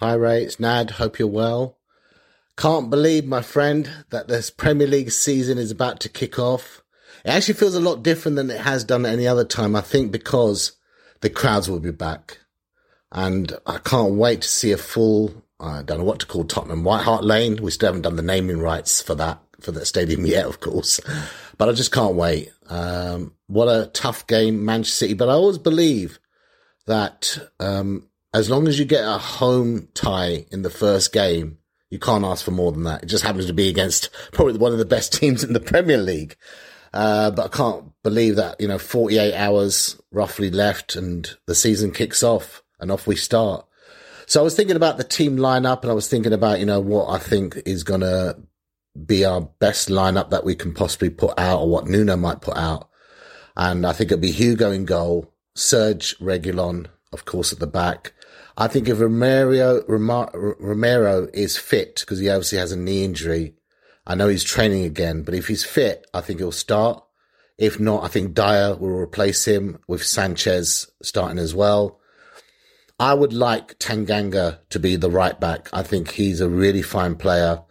Hi, Ray. It's Nad. Hope you're well. Can't believe, my friend, that this Premier League season is about to kick off. It actually feels a lot different than it has done any other time. I think because the crowds will be back. And I can't wait to see a full, I don't know what to call Tottenham, White Hart Lane. We still haven't done the naming rights for that, for that stadium yet, of course. But I just can't wait. Um, what a tough game, Manchester City. But I always believe that, um, as long as you get a home tie in the first game, you can't ask for more than that. It just happens to be against probably one of the best teams in the Premier League. Uh, but I can't believe that, you know, 48 hours roughly left and the season kicks off and off we start. So I was thinking about the team lineup and I was thinking about, you know, what I think is going to be our best lineup that we can possibly put out or what Nuno might put out. And I think it'd be Hugo in goal, Serge Reguilon, of course, at the back. I think if Romero, Romero is fit, because he obviously has a knee injury, I know he's training again, but if he's fit, I think he'll start. If not, I think Dier will replace him with Sanchez starting as well. I would like Tanganga to be the right back. I think he's a really fine player.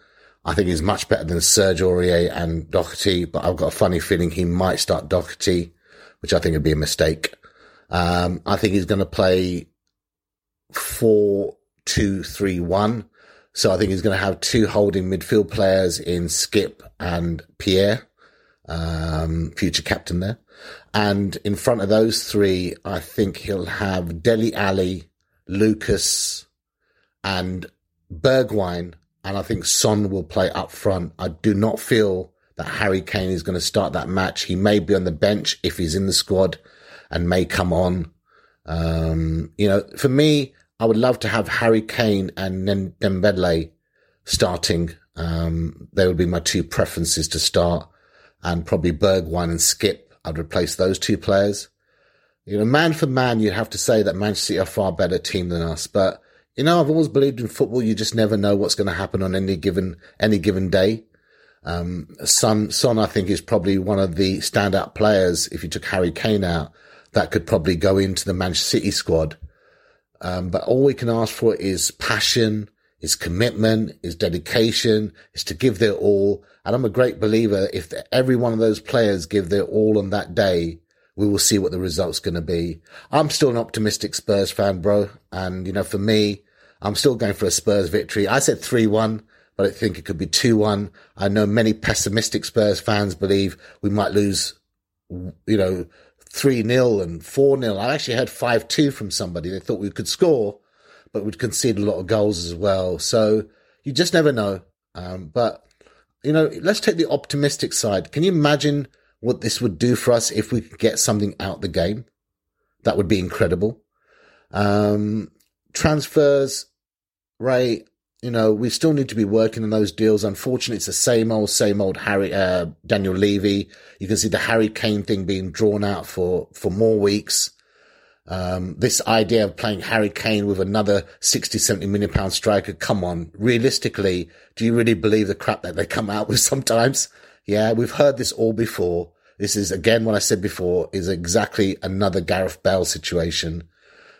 I think he's much better than Serge Aurier and Doherty, but I've got a funny feeling he might start Doherty, which I think would be a mistake. Um, I think he's going to play four, two, three, one. So I think he's going to have two holding midfield players in Skip and Pierre, um, future captain there. And in front of those three, I think he'll have Dele Alli, Lucas, and Bergwijn. And I think Son will play up front. I do not feel that Harry Kane is going to start that match. He may be on the bench if he's in the squad and may come on. Um, you know, for me, I would love to have Harry Kane and Dembele starting. Um, they would be my two preferences to start, and probably Bergwijn and Skip. I'd replace those two players. You know, man for man, you'd have to say that Manchester City are a far better team than us. But you know, I've always believed in football. You just never know what's going to happen on any given any given day. Um, Son, Son, I think is probably one of the standout players. If you took Harry Kane out, that could probably go into the Manchester City squad. Um, but all we can ask for is passion, is commitment, is dedication, is to give their all. And I'm a great believer if every one of those players give their all on that day, we will see what the result's going to be. I'm still an optimistic Spurs fan, bro. And, you know, for me, I'm still going for a Spurs victory. I said 3-1, but I think it could be 2-1. I know many pessimistic Spurs fans believe we might lose, you know, 3 0 and 4 0. I actually heard 5 2 from somebody. They thought we could score, but we'd concede a lot of goals as well. So you just never know. Um, but, you know, let's take the optimistic side. Can you imagine what this would do for us if we could get something out the game? That would be incredible. Um, transfers, Ray, you know, we still need to be working on those deals. Unfortunately, it's the same old, same old Harry, uh, Daniel Levy. You can see the Harry Kane thing being drawn out for, for more weeks. Um, this idea of playing Harry Kane with another 60, 70 million pound striker. Come on. Realistically, do you really believe the crap that they come out with sometimes? Yeah. We've heard this all before. This is again, what I said before is exactly another Gareth Bale situation.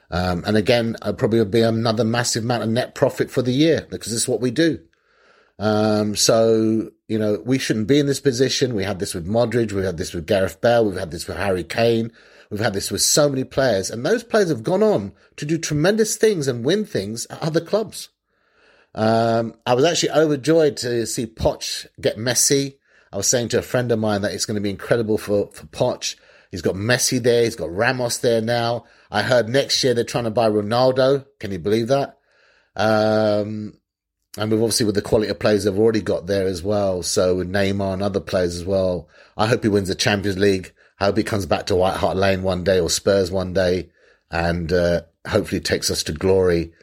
Um, and again, uh, probably will be another massive amount of net profit for the year because this is what we do. Um, so, you know, we shouldn't be in this position. We had this with Modric. We had this with Gareth Bale. We've had this with Harry Kane. We've had this with so many players and those players have gone on to do tremendous things and win things at other clubs. Um, I was actually overjoyed to see Poch get Messi. I was saying to a friend of mine that it's going to be incredible for, for Poch. He's got Messi there. He's got Ramos there now. I heard next year they're trying to buy Ronaldo. Can you believe that? Um, and we've obviously with the quality of players they've already got there as well. So with Neymar and other players as well. I hope he wins the Champions League. I hope he comes back to White Hart Lane one day or Spurs one day and, uh, hopefully takes us to glory.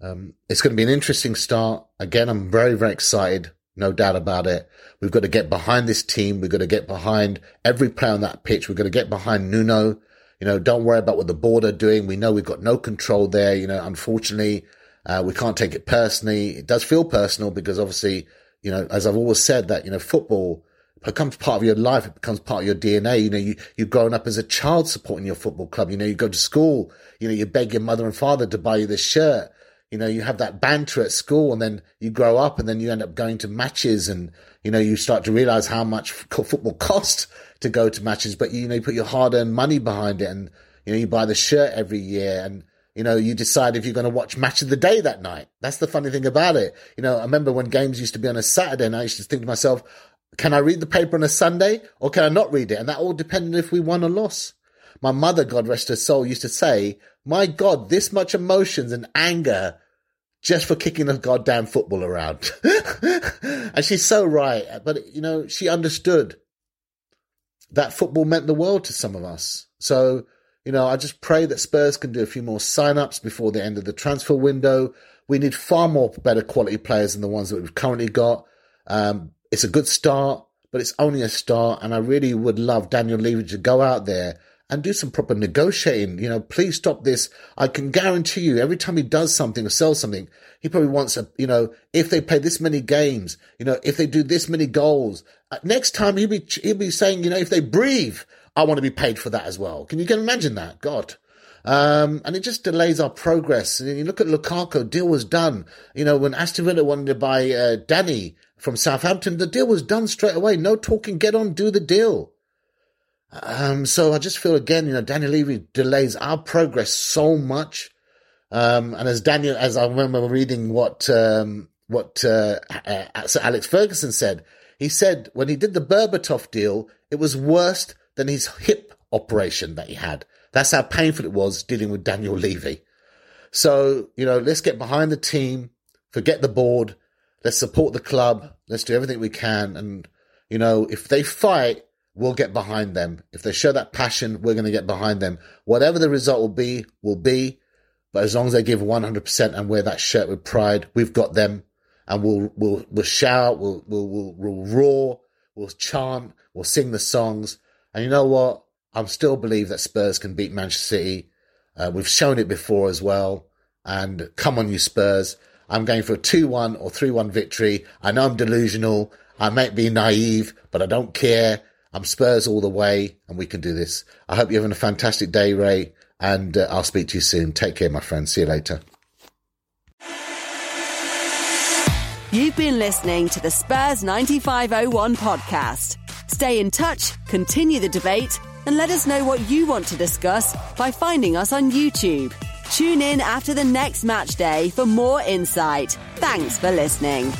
Um, it's going to be an interesting start. Again, I'm very, very excited. No doubt about it. We've got to get behind this team. We've got to get behind every player on that pitch. We've got to get behind Nuno. You know, don't worry about what the board are doing. We know we've got no control there. You know, unfortunately, uh, we can't take it personally. It does feel personal because obviously, you know, as I've always said that, you know, football becomes part of your life. It becomes part of your DNA. You know, you, you've grown up as a child supporting your football club. You know, you go to school, you know, you beg your mother and father to buy you this shirt. You know, you have that banter at school and then you grow up and then you end up going to matches and, you know, you start to realize how much football costs to go to matches, but you know, you put your hard earned money behind it and, you know, you buy the shirt every year and, you know, you decide if you're going to watch match of the day that night. That's the funny thing about it. You know, I remember when games used to be on a Saturday and I used to think to myself, can I read the paper on a Sunday or can I not read it? And that all depended if we won or lost. My mother, God rest her soul, used to say, my God, this much emotions and anger just for kicking a goddamn football around. and she's so right. But, you know, she understood that football meant the world to some of us. So, you know, I just pray that Spurs can do a few more sign-ups before the end of the transfer window. We need far more better quality players than the ones that we've currently got. Um, it's a good start, but it's only a start. And I really would love Daniel Levy to go out there and do some proper negotiating. You know, please stop this. I can guarantee you every time he does something or sells something, he probably wants a, you know, if they play this many games, you know, if they do this many goals, uh, next time he'll be, he'll be saying, you know, if they breathe, I want to be paid for that as well. Can you can imagine that? God. Um, and it just delays our progress. And you look at Lukaku, deal was done. You know, when Aston Villa wanted to buy uh, Danny from Southampton, the deal was done straight away. No talking, get on, do the deal. Um, so I just feel again, you know, Daniel Levy delays our progress so much. Um, and as Daniel, as I remember reading what, um, what, uh, uh, Sir Alex Ferguson said, he said when he did the Berbatov deal, it was worse than his hip operation that he had. That's how painful it was dealing with Daniel Levy. So, you know, let's get behind the team, forget the board, let's support the club, let's do everything we can. And, you know, if they fight, we'll get behind them. If they show that passion, we're going to get behind them. Whatever the result will be, will be. But as long as they give 100% and wear that shirt with pride, we've got them. And we'll, we'll, we'll shout, we'll, we'll, we'll, we'll roar, we'll chant, we'll sing the songs. And you know what? I still believe that Spurs can beat Manchester City. Uh, we've shown it before as well. And come on, you Spurs. I'm going for a 2 1 or 3 1 victory. I know I'm delusional. I might be naive, but I don't care. I'm Spurs all the way, and we can do this. I hope you're having a fantastic day, Ray, and uh, I'll speak to you soon. Take care, my friend. See you later. You've been listening to the Spurs 9501 podcast. Stay in touch, continue the debate, and let us know what you want to discuss by finding us on YouTube. Tune in after the next match day for more insight. Thanks for listening.